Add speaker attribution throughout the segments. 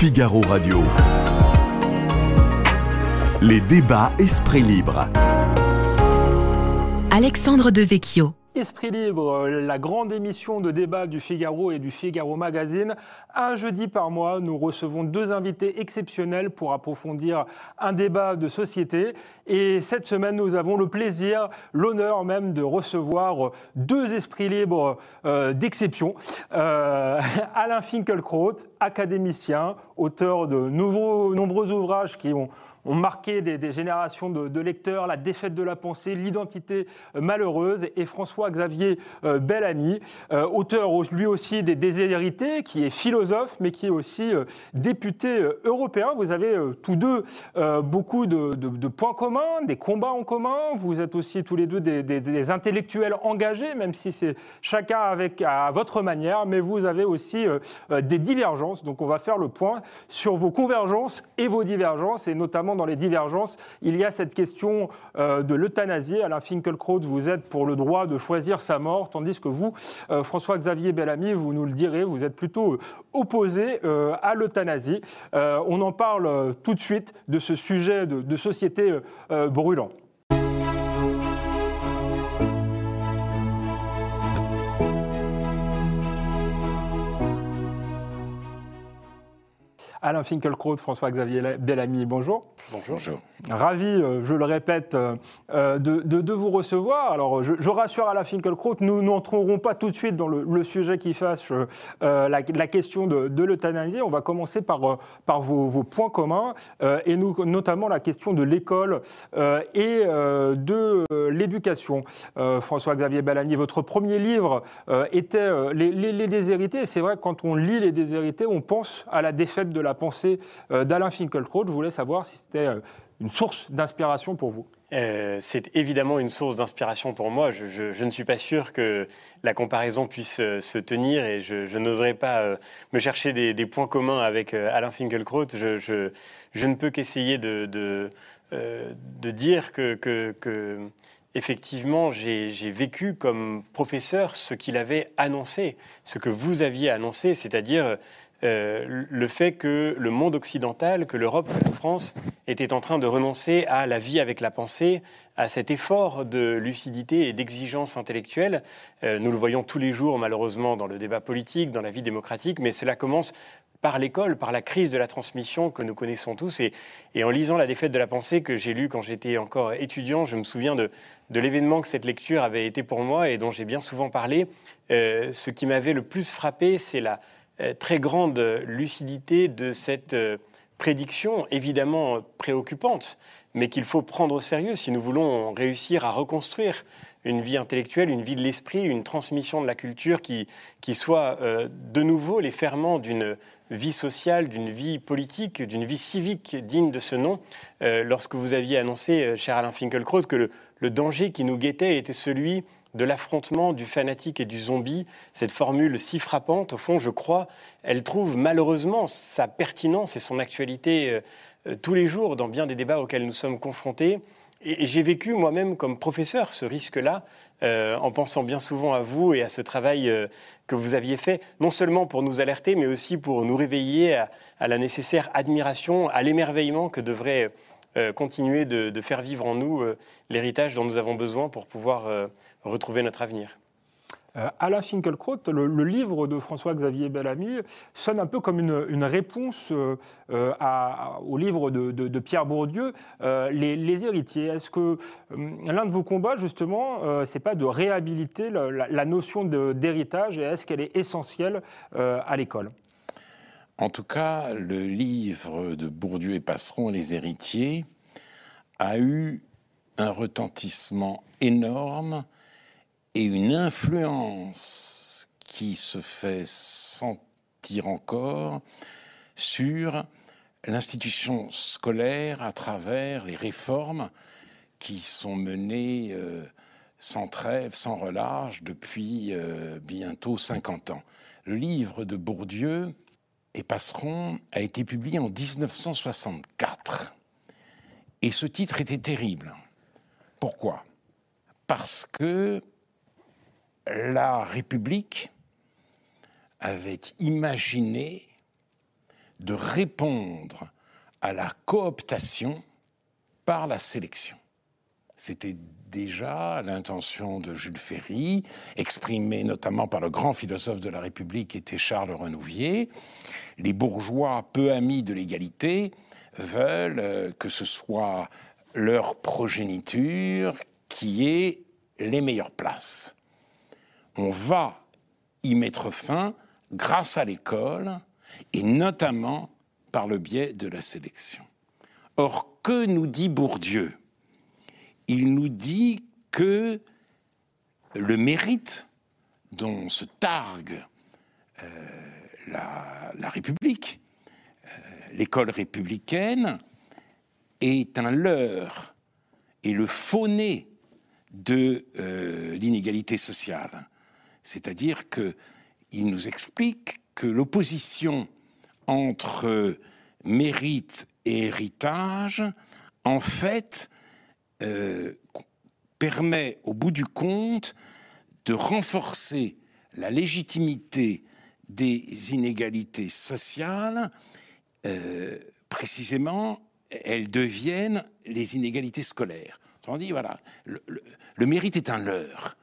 Speaker 1: Figaro Radio. Les débats Esprit Libre.
Speaker 2: Alexandre Devecchio.
Speaker 3: Esprit Libre, la grande émission de débat du Figaro et du Figaro Magazine. Un jeudi par mois, nous recevons deux invités exceptionnels pour approfondir un débat de société. Et cette semaine, nous avons le plaisir, l'honneur même de recevoir deux esprits libres euh, d'exception. Euh, Alain Finkielkraut, académicien, auteur de nombreux ouvrages qui ont ont marqué des, générations de, lecteurs, la défaite de la pensée, l'identité euh, malheureuse. Et François-Xavier euh, Bellamy, euh, auteur lui aussi des Déshérités, qui est philosophe, mais qui est aussi député européen. Vous avez tous deux beaucoup de, points communs, des combats en commun. Vous êtes aussi tous les deux des, intellectuels engagés, même si c'est chacun avec, à votre manière, mais vous avez aussi des divergences. Donc on va faire le point sur vos convergences et vos divergences, et notamment dans les divergences, il y a cette question euh, de l'euthanasie. Alain Finkielkraut, vous êtes pour le droit de choisir sa mort, tandis que vous, euh, François-Xavier Bellamy, vous nous le direz, vous êtes plutôt euh, opposé à l'euthanasie. on en parle tout de suite de ce sujet de société brûlant. Alain Finkielkraut, François-Xavier Bellamy, bonjour.
Speaker 4: Bonjour.
Speaker 3: Ravi, euh, je le répète, euh, euh, de, vous recevoir. Alors, je, rassure Alain Finkielkraut, nous n'entrerons pas tout de suite dans le, sujet qui fâche la, question de, l'euthanasie. On va commencer par, par vos, points communs, et nous, notamment la question de l'école et de l'éducation. François-Xavier Bellamy, votre premier livre était les, les, déshérités. C'est vrai que quand on lit Les déshérités, on pense à la défaite de la pensée d'Alain Finkielkraut. Je voulais savoir si c'était euh, une source d'inspiration pour vous
Speaker 4: euh, c'est évidemment une source d'inspiration pour moi. Je, ne suis pas sûr que la comparaison puisse euh, se tenir et je, n'oserais pas me chercher des, points communs avec Alain Finkielkraut. Je, ne peux qu'essayer de, de, dire que, que, effectivement, j'ai vécu comme professeur ce qu'il avait annoncé, ce que vous aviez annoncé, c'est-à-dire euh, le fait que le monde occidental, que l'Europe, que la France, était en train de renoncer à la vie avec la pensée, à cet effort de lucidité et d'exigence intellectuelle. Euh, nous le voyons tous les jours, malheureusement, dans le débat politique, dans la vie démocratique, mais cela commence par l'école, par la crise de la transmission que nous connaissons tous. Et, en lisant La défaite de la pensée que j'ai lu quand j'étais encore étudiant, je me souviens de, l'événement que cette lecture avait été pour moi et dont j'ai bien souvent parlé. Euh, ce qui m'avait le plus frappé, c'est la, très grande lucidité de cette euh, prédiction, évidemment préoccupante, mais qu'il faut prendre au sérieux si nous voulons réussir à reconstruire une vie intellectuelle, une vie de l'esprit, une transmission de la culture qui, qui soit euh, de nouveau les ferments d'une vie sociale, d'une vie politique, d'une vie civique digne de ce nom. lorsque vous aviez annoncé, cher Alain Finkielkraut, que le danger qui nous guettait était celui de l'affrontement du fanatique et du zombie, cette formule si frappante, au fond, je crois, elle trouve malheureusement sa pertinence et son actualité euh, euh, tous les jours dans bien des débats auxquels nous sommes confrontés. Et, j'ai vécu moi-même comme professeur ce risque-là, euh, en pensant bien souvent à vous et à ce travail que vous aviez fait, non seulement pour nous alerter, mais aussi pour nous réveiller à, la nécessaire admiration, à l'émerveillement que devrait continuer de, faire vivre en nous l'héritage dont nous avons besoin pour pouvoir retrouver notre avenir.
Speaker 3: Euh, Alain Finkielkraut, le, livre de François-Xavier Bellamy sonne un peu comme une, réponse euh, euh, au livre de, Pierre Bourdieu, les, héritiers. Est-ce que l'un de vos combats, justement, c'est pas de réhabiliter la, notion d'héritage et est-ce qu'elle est essentielle à l'école?
Speaker 5: En tout cas, le livre de Bourdieu et Passeron, Les héritiers, a eu un retentissement énorme et une influence qui se fait sentir encore sur l'institution scolaire à travers les réformes qui sont menées euh, sans trêve, sans relâche depuis euh, bientôt 50 ans. Le livre de Bourdieu et Passeron a été publié en 1964. Et ce titre était terrible. Pourquoi? Parce que la République avait imaginé de répondre à la cooptation par la sélection. C'était déjà l'intention de Jules Ferry, exprimée notamment par le grand philosophe de la République qui était Charles Renouvier. Les bourgeois peu amis de l'égalité veulent euh, que ce soit leur progéniture qui ait les meilleures places. On va y mettre fin grâce à l'école et notamment par le biais de la sélection. Or, que nous dit Bourdieu? Il nous dit que le mérite dont se targue euh, la, République, euh, l'école républicaine, est un leurre et le faux-né de euh, l'inégalité sociale. C'est-à-dire qu'il nous explique que l'opposition entre mérite et héritage, en fait, euh, permet au bout du compte de renforcer la légitimité des inégalités sociales, euh, précisément, elles deviennent les inégalités scolaires. On dit, voilà, le mérite est un leurre.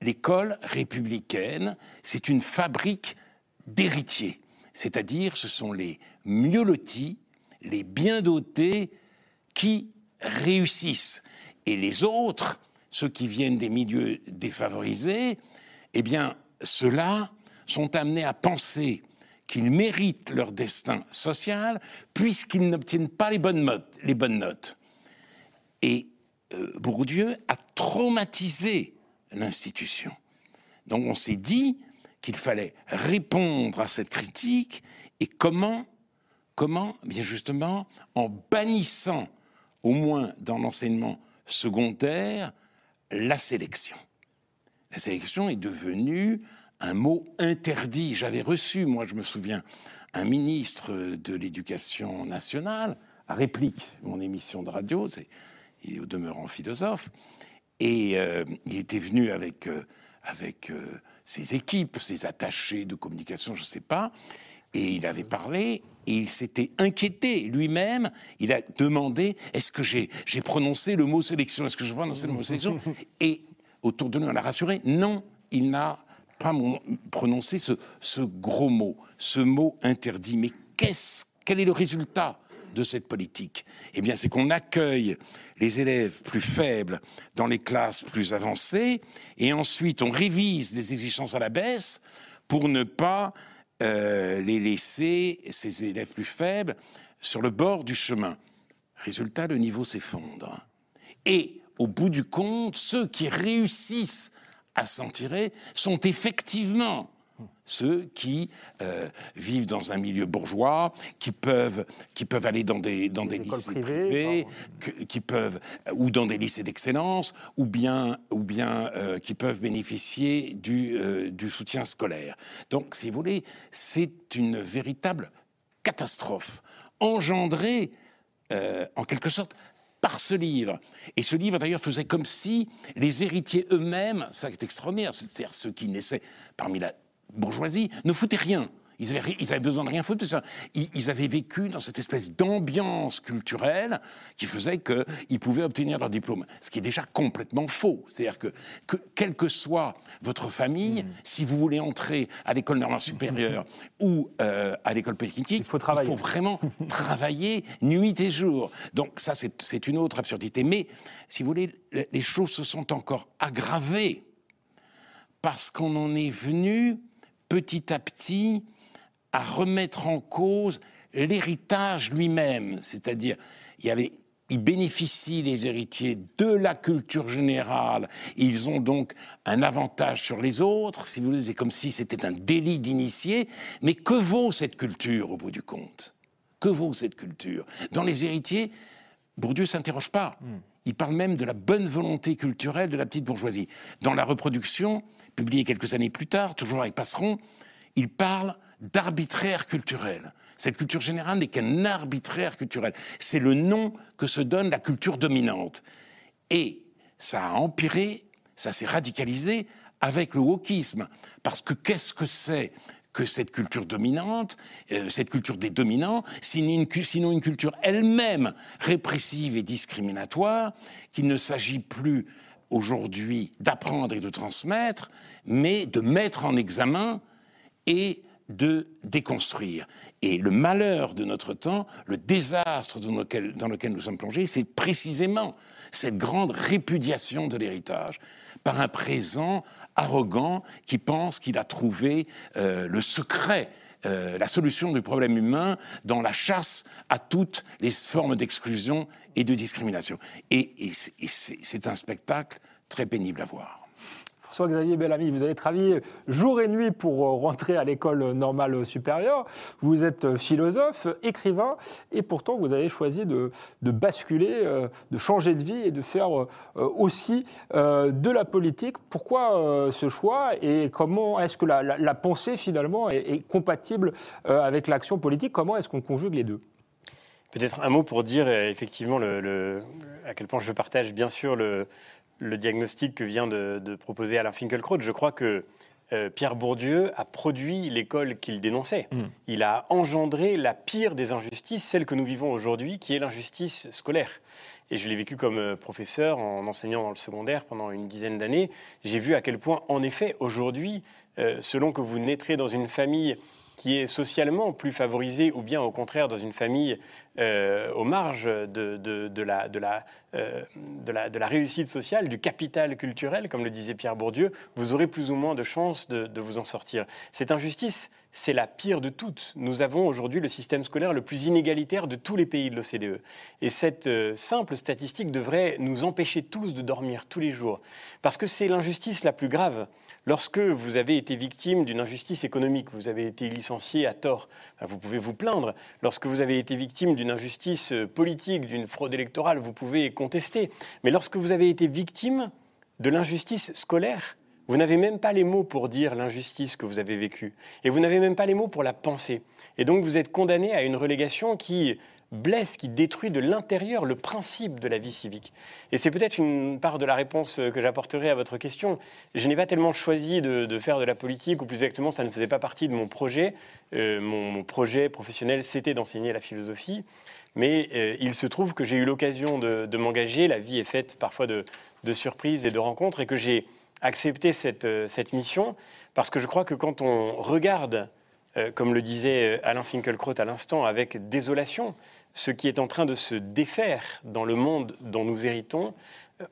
Speaker 5: L'école républicaine, c'est une fabrique d'héritiers, c'est-à-dire ce sont les mieux lotis, les bien dotés qui réussissent. Et les autres, ceux qui viennent des milieux défavorisés, eh bien, ceux-là sont amenés à penser qu'ils méritent leur destin social puisqu'ils n'obtiennent pas les bonnes, notes. Et euh, Bourdieu a traumatisé l'institution. Donc on s'est dit qu'il fallait répondre à cette critique et comment Comment Bien justement en bannissant, au moins dans l'enseignement secondaire, la sélection. La sélection est devenue un mot interdit. J'avais reçu, moi je me souviens, un ministre de l'Éducation nationale, réplique, mon émission de radio, il est au demeurant philosophe, et euh, il était venu avec, euh, avec euh, ses équipes, ses attachés de communication, je ne sais pas, et il avait parlé, et il s'était inquiété lui-même. Il a demandé est-ce que j'ai prononcé le mot sélection? Est-ce que je prononcé le mot sélection? Et autour de nous, on l'a rassuré. Non, il n'a pas prononcé ce, ce, gros mot, ce mot interdit. Mais qu'est-ce, quel est le résultat? De cette politique Eh bien, c'est qu'on accueille les élèves plus faibles dans les classes plus avancées, et ensuite on révise des exigences à la baisse pour ne pas euh, les laisser, ces élèves plus faibles, sur le bord du chemin. Résultat, le niveau s'effondre. Et au bout du compte, ceux qui réussissent à s'en tirer sont effectivement ceux qui euh, vivent dans un milieu bourgeois, qui peuvent, qui peuvent aller dans des, dans des, lycées privés, qui peuvent, ou dans des lycées d'excellence, ou bien, ou bien euh, qui peuvent bénéficier du, euh, du soutien scolaire. Donc, si vous voulez, c'est une véritable catastrophe engendrée, en quelque sorte, par ce livre. Et ce livre, d'ailleurs, faisait comme si les héritiers eux-mêmes, ça est extraordinaire, c'est-à-dire ceux qui naissaient parmi la bourgeoisie ne foutait rien. Ils avaient, ils avaient, besoin de rien foutre. Ils, ils, avaient vécu dans cette espèce d'ambiance culturelle qui faisait qu'ils pouvaient obtenir leur diplôme. Ce qui est déjà complètement faux. C'est-à-dire que, que, quelle que soit votre famille, mm. si vous voulez entrer à l'école normale supérieure ou euh, à l'école polytechnique, il faut, il faut vraiment travailler nuit et jour. Donc ça, c'est une autre absurdité. Mais, si vous voulez, les choses se sont encore aggravées parce qu'on en est venu petit à petit à remettre en cause l'héritage lui-même, c'est-à-dire il y ils bénéficient, les héritiers, de la culture générale. Ils ont donc un avantage sur les autres, si vous voulez, c'est comme si c'était un délit d'initié. Mais que vaut cette culture, au bout du compte? Que vaut cette culture? Dans les héritiers, Bourdieu ne s'interroge pas. Il parle même de la bonne volonté culturelle de la petite bourgeoisie. Dans La reproduction, publiée quelques années plus tard, toujours avec Passeron, il parle d'arbitraire culturel. Cette culture générale n'est qu'un arbitraire culturel. C'est le nom que se donne la culture dominante. Et ça a empiré, ça s'est radicalisé avec le wokisme. Parce que qu'est-ce que c'est que cette culture dominante, euh, cette culture des dominants, sinon une, culture elle-même répressive et discriminatoire, qu'il ne s'agit plus aujourd'hui d'apprendre et de transmettre, mais de mettre en examen et de déconstruire. Et le malheur de notre temps, le désastre dans lequel nous sommes plongés, c'est précisément cette grande répudiation de l'héritage par un présent arrogant qui pense qu'il a trouvé euh, le secret euh, la solution du problème humain dans la chasse à toutes les formes d'exclusion et de discrimination. et c'est un spectacle très pénible à voir.
Speaker 3: François-Xavier Bellamy, vous avez travaillé jour et nuit pour euh, rentrer à l'école normale supérieure. Vous êtes euh, philosophe, écrivain, et pourtant vous avez choisi de, basculer, euh, de changer de vie et de faire aussi de la politique. Pourquoi ce choix et comment est-ce que la, pensée finalement est, compatible avec l'action politique? Comment est-ce qu'on conjugue les deux?
Speaker 4: Peut-être un mot pour dire effectivement à quel point je partage bien sûr le, le diagnostic que vient de, proposer Alain Finkielkraut, je crois que euh, Pierre Bourdieu a produit l'école qu'il dénonçait. Hmm. Il a engendré la pire des injustices, celle que nous vivons aujourd'hui, qui est l'injustice scolaire. Et je l'ai vécu comme euh, professeur en enseignant dans le secondaire pendant une dizaine d'années. J'ai vu à quel point, en effet, aujourd'hui, euh, selon que vous naîtrez dans une famille qui est socialement plus favorisée ou bien au contraire dans une famille euh, aux marges euh, de, la, réussite sociale, du capital culturel, comme le disait Pierre Bourdieu, vous aurez plus ou moins de chances de, vous en sortir. Cette injustice, c'est la pire de toutes. Nous avons aujourd'hui le système scolaire le plus inégalitaire de tous les pays de l'OCDE. Et cette euh, simple statistique devrait nous empêcher tous de dormir tous les jours. Parce que c'est l'injustice la plus grave. Lorsque vous avez été victime d'une injustice économique, vous avez été licencié à tort, vous pouvez vous plaindre. Lorsque vous avez été victime d'une injustice politique, d'une fraude électorale, vous pouvez contester. Mais lorsque vous avez été victime de l'injustice scolaire, vous n'avez même pas les mots pour dire l'injustice que vous avez vécue. Et vous n'avez même pas les mots pour la penser. Et donc vous êtes condamné à une relégation qui blesse, qui détruit de l'intérieur le principe de la vie civique. Et c'est peut-être une part de la réponse que j'apporterai à votre question. Je n'ai pas tellement choisi de, faire de la politique, ou plus exactement, ça ne faisait pas partie de mon projet. Euh, mon, projet professionnel, c'était d'enseigner la philosophie. Mais euh, il se trouve que j'ai eu l'occasion de, m'engager. La vie est faite parfois de, surprises et de rencontres, et que j'ai accepté cette, euh, cette mission parce que je crois que quand on regarde comme le disait Alain Finkielkraut à l'instant, avec désolation, ce qui est en train de se défaire dans le monde dont nous héritons,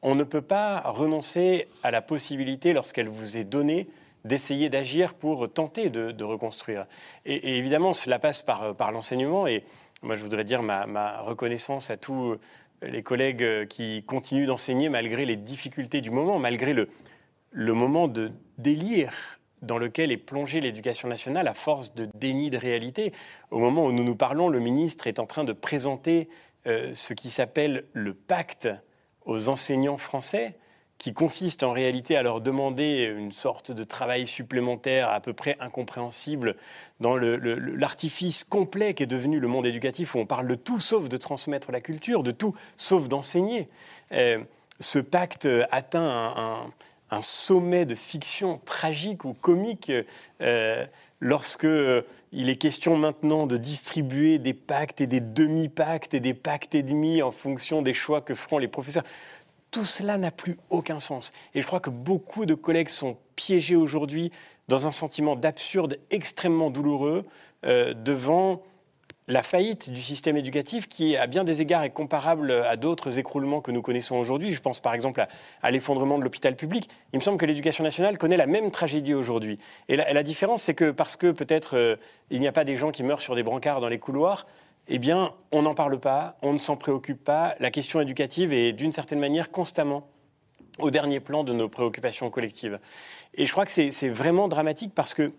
Speaker 4: on ne peut pas renoncer à la possibilité, lorsqu'elle vous est donnée, d'essayer d'agir pour tenter de, reconstruire. Et, évidemment, cela passe par, l'enseignement. Et moi, je voudrais dire ma, reconnaissance à tous les collègues qui continuent d'enseigner malgré les difficultés du moment, malgré le moment de délire dans lequel est plongée l'éducation nationale à force de déni de réalité. Au moment où nous nous parlons, le ministre est en train de présenter euh, ce qui s'appelle le pacte aux enseignants français, qui consiste en réalité à leur demander une sorte de travail supplémentaire à peu près incompréhensible dans l'artifice complet qui est devenu le monde éducatif, où on parle de tout sauf de transmettre la culture, de tout sauf d'enseigner. Euh, ce pacte atteint un sommet de fiction tragique ou comique euh, lorsque euh, il est question maintenant de distribuer des pactes et des demi-pactes et des pactes et demi en fonction des choix que feront les professeurs. Tout cela n'a plus aucun sens. Et je crois que beaucoup de collègues sont piégés aujourd'hui dans un sentiment d'absurde extrêmement douloureux euh, devant la faillite du système éducatif qui, à bien des égards, est comparable à d'autres écroulements que nous connaissons aujourd'hui. Je pense par exemple à, l'effondrement de l'hôpital public. Il me semble que l'éducation nationale connaît la même tragédie aujourd'hui. Et la, différence, c'est que parce que peut-être euh, il n'y a pas des gens qui meurent sur des brancards dans les couloirs, eh bien, on n'en parle pas, on ne s'en préoccupe pas. La question éducative est d'une certaine manière constamment au dernier plan de nos préoccupations collectives. Et je crois que c'est vraiment dramatique parce que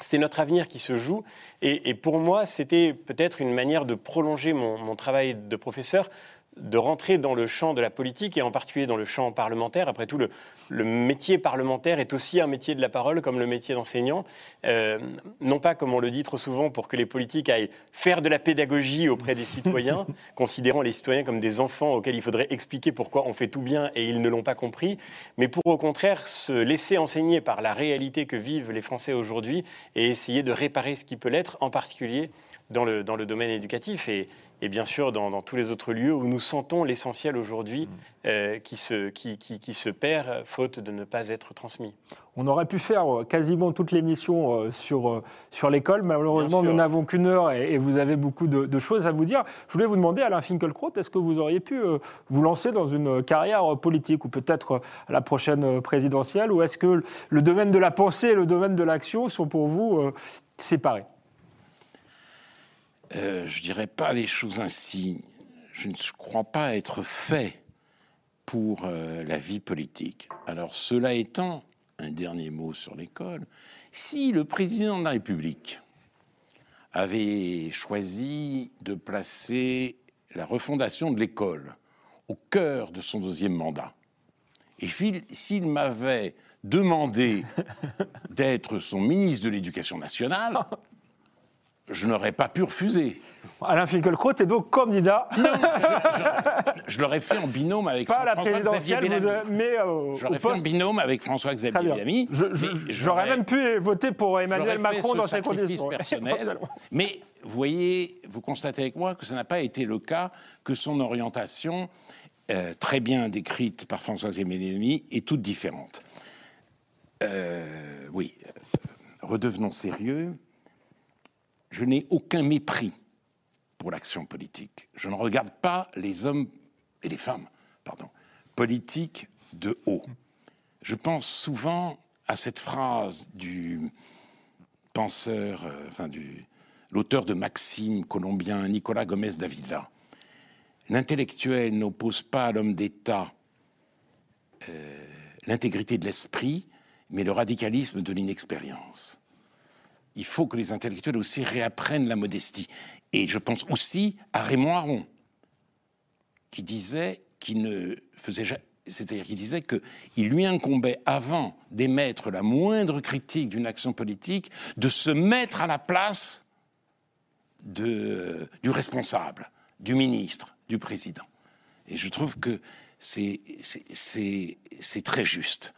Speaker 4: c'est notre avenir qui se joue. Et, pour moi, c'était peut-être une manière de prolonger mon, travail de professeur, de rentrer dans le champ de la politique et en particulier dans le champ parlementaire. Après tout, le, métier parlementaire est aussi un métier de la parole, comme le métier d'enseignant. Euh, non pas, comme on le dit trop souvent, pour que les politiques aillent faire de la pédagogie auprès des citoyens, considérant les citoyens comme des enfants auxquels il faudrait expliquer pourquoi on fait tout bien et ils ne l'ont pas compris, mais pour au contraire se laisser enseigner par la réalité que vivent les Français aujourd'hui et essayer de réparer ce qui peut l'être, en particulier dans le, dans le domaine éducatif. Et, et bien sûr dans, tous les autres lieux où nous sentons l'essentiel aujourd'hui mm. euh, qui, se, qui, qui, se perd faute de ne pas être transmis.
Speaker 3: On aurait pu faire euh, quasiment toute l'émission euh, sur, sur l'école. Malheureusement, nous n'avons qu'une heure et, vous avez beaucoup de, choses à vous dire. Je voulais vous demander, Alain Finkielkraut, est-ce que vous auriez pu vous lancer dans une carrière politique ou peut-être à la prochaine présidentielle Ou est-ce que le domaine de la pensée et le domaine de l'action sont pour vous séparés?
Speaker 5: Euh, je dirais pas les choses ainsi. Je ne crois pas être fait pour euh, la vie politique. Alors cela étant, un dernier mot sur l'école, si le président de la République avait choisi de placer la refondation de l'école au cœur de son deuxième mandat, et s'il m'avait demandé d'être son ministre de l'Éducation nationale, je n'aurais pas pu refuser.
Speaker 3: Alain Finkielkraut est donc candidat.
Speaker 5: Non, je, l'aurais fait en binôme avec François-Xavier Bellamy. mais J'aurais fait en binôme avec François-Xavier Bellamy.
Speaker 3: J'aurais même pu voter pour Emmanuel Macron dans ces conditions.
Speaker 5: personnel. mais vous voyez, vous constatez avec moi que ce n'a pas été le cas, que son orientation, euh, très bien décrite par François-Xavier Bellamy, est toute différente. Euh, oui, redevenons sérieux je n'ai aucun mépris pour l'action politique. Je ne regarde pas les hommes et les femmes, politiques de haut. Je pense souvent à cette phrase du penseur, euh, du l'auteur de Maxime colombien Nicolas Gomez Davila. L'intellectuel n'oppose pas à l'homme d'État euh, l'intégrité de l'esprit, mais le radicalisme de l'inexpérience il faut que les intellectuels aussi réapprennent la modestie. Et je pense aussi à Raymond Aron, qui disait qu'il ne faisait c'est-à-dire qu'il disait qu'il lui incombait, avant d'émettre la moindre critique d'une action politique, de se mettre à la place de, du responsable, du ministre, du président. Et je trouve que c'est très juste.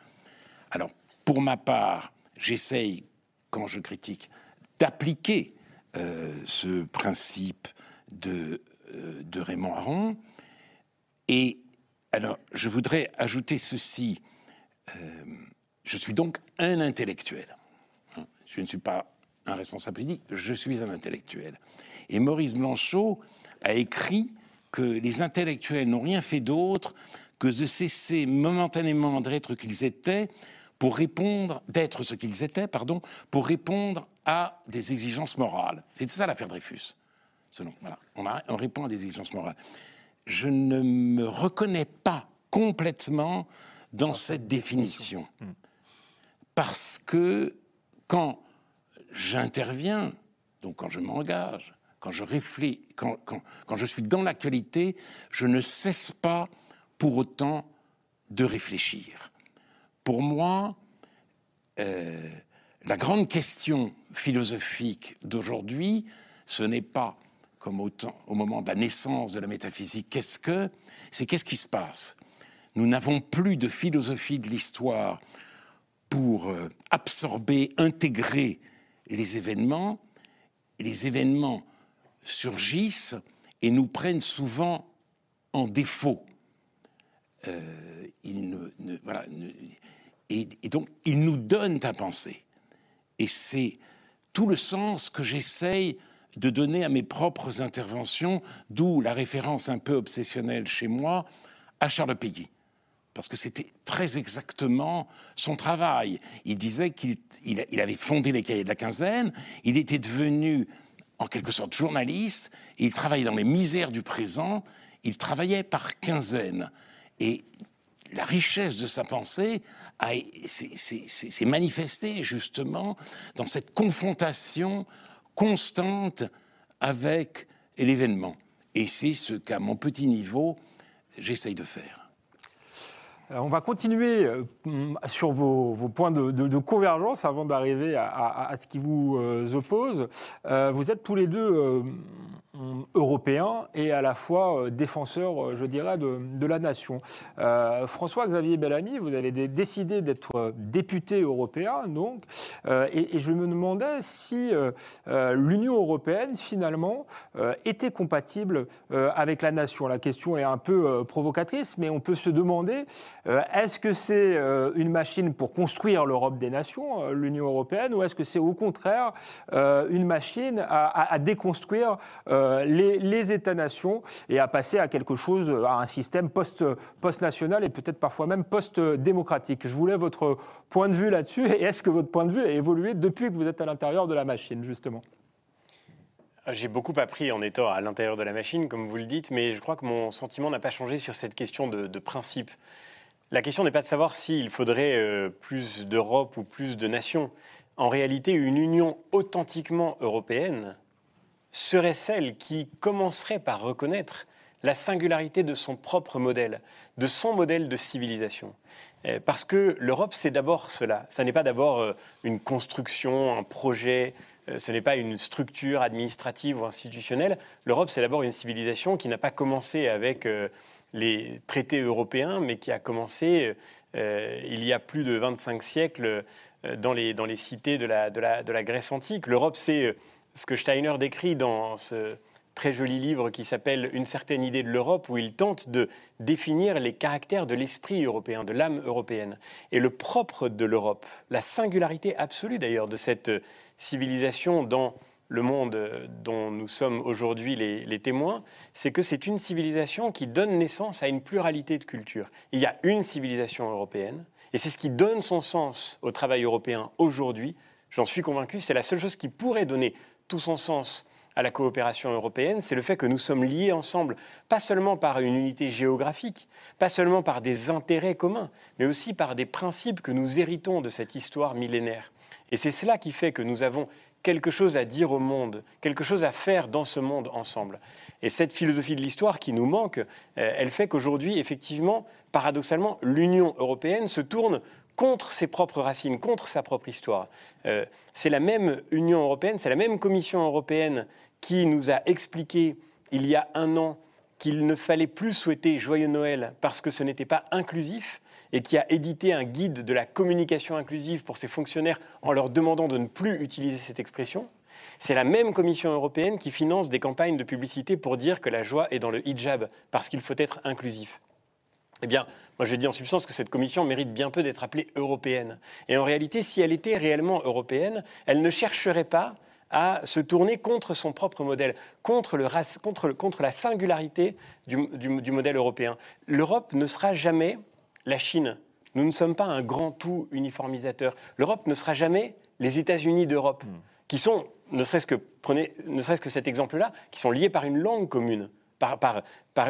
Speaker 5: Alors, pour ma part, j'essaye quand je critique, d'appliquer euh, ce principe de, euh, de Raymond Aron. Et alors, je voudrais ajouter ceci. Euh, je suis donc un intellectuel. Je ne suis pas un responsable politique, je suis un intellectuel. Et Maurice Blanchot a écrit que les intellectuels n'ont rien fait d'autre que de cesser momentanément d'être qu'ils étaient pour répondre, d'être ce qu'ils étaient, pardon, pour répondre à des exigences morales. C'est ça l'affaire Dreyfus, selon. Voilà, on, on répond à des exigences morales. Je ne me reconnais pas complètement dans cette définition. Hmm. Parce que quand j'interviens, donc quand je m'engage, quand je réfléchis, quand, quand, quand je suis dans l'actualité, je ne cesse pas pour autant de réfléchir. Pour moi, euh, la grande question philosophique d'aujourd'hui, ce n'est pas comme au, moment de la naissance de la métaphysique, qu'est-ce que C'est qu'est-ce qui se passe? Nous n'avons plus de philosophie de l'histoire pour euh, absorber, intégrer les événements. les événements surgissent et nous prennent souvent en défaut. Euh, et, donc, ils nous donnent à penser. Et c'est tout le sens que j'essaye de donner à mes propres interventions, d'où la référence un peu obsessionnelle chez moi à Charles Péguy. Parce que c'était très exactement son travail. Il disait qu'il il, avait fondé les cahiers de la quinzaine, il était devenu en quelque sorte journaliste, il travaillait dans les misères du présent, il travaillait par quinzaine. Et la richesse de sa pensée s'est manifestée justement dans cette confrontation constante avec l'événement. Et c'est ce qu'à mon petit niveau, j'essaye de faire.
Speaker 3: Euh, on va continuer euh, sur vos, points de, convergence avant d'arriver à, ce qui vous euh, oppose. vous êtes tous les deux européens et à la fois défenseurs, je dirais, de, la nation. François-Xavier Bellamy, vous avez décidé d'être député européen, donc, et, je me demandais si l'Union européenne, finalement, était compatible avec la nation. La question est un peu provocatrice, mais on peut se demander est-ce que c'est euh, une machine pour construire l'Europe des nations, euh, l'Union européenne, ou est-ce que c'est au contraire une machine à, déconstruire les, États-nations et à passer à quelque chose, à un système post-national et peut-être parfois même post-démocratique? Je voulais votre point de vue là-dessus. Et est-ce que votre point de vue a évolué depuis que vous êtes à l'intérieur de la machine, justement?
Speaker 4: J'ai beaucoup appris en étant à l'intérieur de la machine, comme vous le dites, mais je crois que mon sentiment n'a pas changé sur cette question de principe. La question n'est pas de savoir s'il faudrait euh, plus d'Europe ou plus de nations. En réalité, une union authentiquement européenne serait celle qui commencerait par reconnaître la singularité de son propre modèle, de son modèle de civilisation. Euh, parce que l'Europe, c'est d'abord cela. Ça n'est pas d'abord euh, une construction, un projet, ce n'est pas une structure administrative ou institutionnelle. L'Europe, c'est d'abord une civilisation qui n'a pas commencé avec les traités européens, mais qui a commencé euh, il y a plus de 25 siècles euh, dans, les, dans les cités de la, de la, de la Grèce antique. L'Europe, c'est euh, ce que Steiner décrit dans ce très joli livre qui s'appelle Une certaine idée de l'Europe, où il tente de définir les caractères de l'esprit européen, de l'âme européenne. Et le propre de l'Europe, la singularité absolue d'ailleurs de cette civilisation dans le monde dont nous sommes aujourd'hui les, témoins, c'est que c'est une civilisation qui donne naissance à une pluralité de cultures. Il y a une civilisation européenne, et c'est ce qui donne son sens au travail européen aujourd'hui. J'en suis convaincu, c'est la seule chose qui pourrait donner tout son sens à la coopération européenne, c'est le fait que nous sommes liés ensemble, pas seulement par une unité géographique, pas seulement par des intérêts communs, mais aussi par des principes que nous héritons de cette histoire millénaire. Et c'est cela qui fait que nous avons quelque chose à dire au monde, quelque chose à faire dans ce monde ensemble. Et cette philosophie de l'histoire qui nous manque, euh, elle fait qu'aujourd'hui, effectivement, paradoxalement, l'Union européenne se tourne contre ses propres racines, contre sa propre histoire. Euh, c'est la même Union européenne, c'est la même Commission européenne qui nous a expliqué il y a un an qu'il ne fallait plus souhaiter Joyeux Noël parce que ce n'était pas inclusif, et qui a édité un guide de la communication inclusive pour ses fonctionnaires en leur demandant de ne plus utiliser cette expression. C'est la même Commission européenne qui finance des campagnes de publicité pour dire que la joie est dans le hijab, parce qu'il faut être inclusif. Eh bien, moi je dis en substance que cette commission mérite bien peu d'être appelée européenne. Et en réalité, si elle était réellement européenne, elle ne chercherait pas à se tourner contre son propre modèle, contre, la singularité du modèle européen. L'Europe ne sera jamais la Chine. Nous ne sommes pas un grand tout uniformisateur. L'Europe ne sera jamais les États-Unis d'Europe, hmm. qui sont, ne serait-ce que, prenez, ne serait-ce que cet exemple-là, qui sont liés par une langue commune. Par,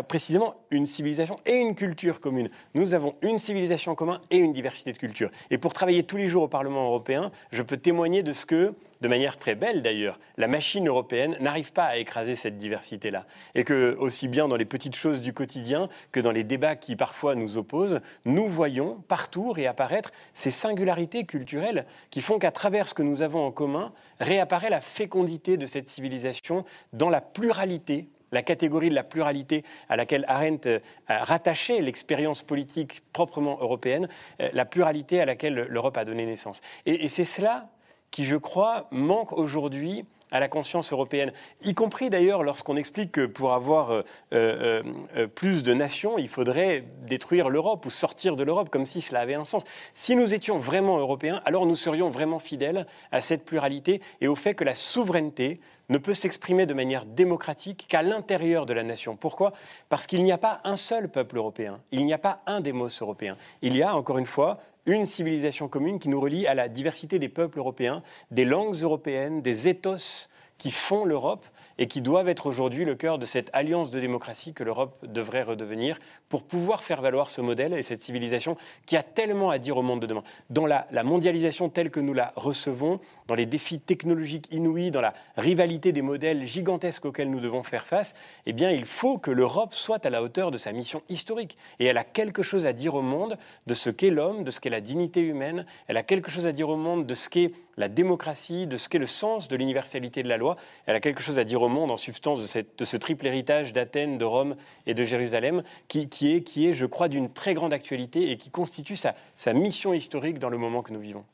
Speaker 4: précisément une civilisation et une culture commune. Nous avons une civilisation commune et une diversité de cultures. Et pour travailler tous les jours au Parlement européen, je peux témoigner de ce que de manière très belle d'ailleurs, la machine européenne n'arrive pas à écraser cette diversité-là. Et que, aussi bien dans les petites choses du quotidien que dans les débats qui parfois nous opposent, nous voyons partout réapparaître ces singularités culturelles qui font qu'à travers ce que nous avons en commun, réapparaît la fécondité de cette civilisation dans la pluralité la catégorie de la pluralité à laquelle Arendt a rattaché l'expérience politique proprement européenne, euh, la pluralité à laquelle l'Europe a donné naissance. Et, c'est cela qui, je crois, manque aujourd'hui à la conscience européenne, y compris d'ailleurs lorsqu'on explique que pour avoir euh, euh, euh, plus de nations, il faudrait détruire l'Europe ou sortir de l'Europe, comme si cela avait un sens. Si nous étions vraiment européens, alors nous serions vraiment fidèles à cette pluralité et au fait que la souveraineté ne peut s'exprimer de manière démocratique qu'à l'intérieur de la nation. Pourquoi? Parce qu'il n'y a pas un seul peuple européen, il n'y a pas un démos européen. Il y a, encore une fois, une civilisation commune qui nous relie à la diversité des peuples européens, des langues européennes, des ethos qui font l'Europe et qui doivent être aujourd'hui le cœur de cette alliance de démocratie que l'Europe devrait redevenir pour pouvoir faire valoir ce modèle et cette civilisation qui a tellement à dire au monde de demain. Dans la, mondialisation telle que nous la recevons, dans les défis technologiques inouïs, dans la rivalité des modèles gigantesques auxquels nous devons faire face, eh bien, il faut que l'Europe soit à la hauteur de sa mission historique. Et elle a quelque chose à dire au monde de ce qu'est l'homme, de ce qu'est la dignité humaine. Elle a quelque chose à dire au monde de ce qu'est la démocratie, de ce qu'est le sens de l'universalité de la loi. Elle a quelque chose à dire au monde en substance de, ce triple héritage d'Athènes, de Rome et de Jérusalem, qui, est, qui est, je crois, d'une très grande actualité et qui constitue sa, sa mission historique dans le moment que nous vivons.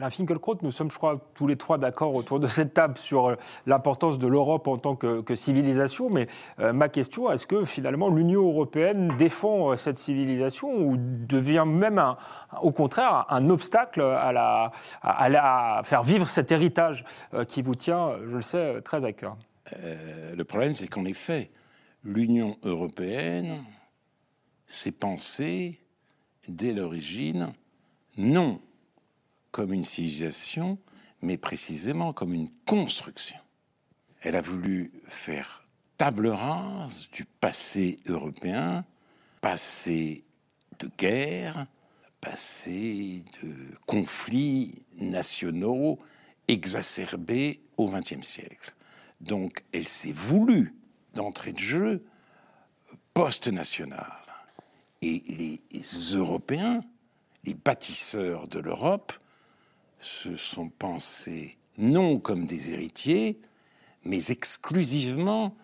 Speaker 3: Alain Finkielkraut, nous sommes, je crois, tous les trois d'accord autour de cette table sur euh, l'importance de l'Europe en tant que, civilisation. Mais euh, ma question, est-ce que finalement l'Union européenne défend euh, cette civilisation ou devient même, au contraire, un obstacle à, la, à, faire vivre cet héritage qui vous tient, je le sais, très à cœur?
Speaker 5: Le problème, c'est qu'en effet, l'Union européenne s'est pensée dès l'origine non comme une civilisation, mais précisément comme une construction. Elle a voulu faire table rase du passé européen, passé de guerre, passé de conflits nationaux exacerbés au XXe siècle. Donc elle s'est voulue d'entrée de jeu post-nationale. Et les Européens, les bâtisseurs de l'Europe, se sont pensés non comme des héritiers, mais exclusivement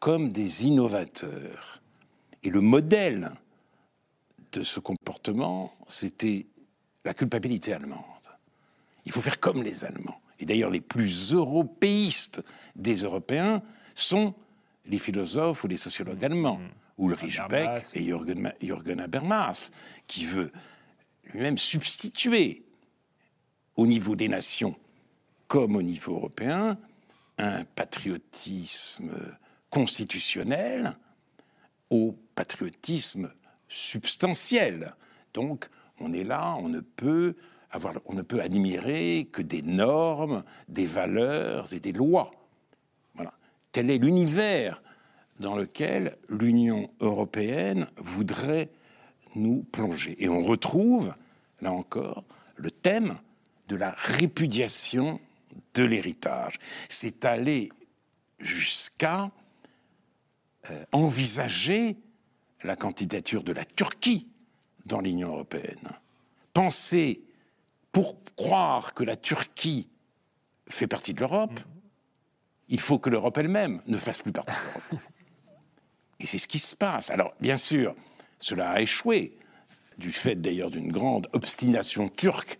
Speaker 5: comme des innovateurs. Et le modèle de ce comportement, c'était la culpabilité allemande. Il faut faire comme les Allemands. Et d'ailleurs, les plus européistes des Européens sont les philosophes ou les sociologues allemands, mmh. Ulrich Beck et Jürgen, Jürgen Habermas, qui veut lui-même substituer au niveau des nations comme au niveau européen, un patriotisme constitutionnel au patriotisme substantiel. Donc, on est là, on ne peut avoir, on ne peut admirer que des normes, des valeurs et des lois. Voilà. Tel est l'univers dans lequel l'Union européenne voudrait nous plonger. Et on retrouve, là encore, le thème de la répudiation de l'héritage. C'est aller jusqu'à euh, envisager la candidature de la Turquie dans l'Union européenne. Penser, pour croire que la Turquie fait partie de l'Europe, il faut que l'Europe elle-même ne fasse plus partie de l'Europe. Et c'est ce qui se passe. Alors, bien sûr, cela a échoué, du fait d'ailleurs d'une grande obstination turque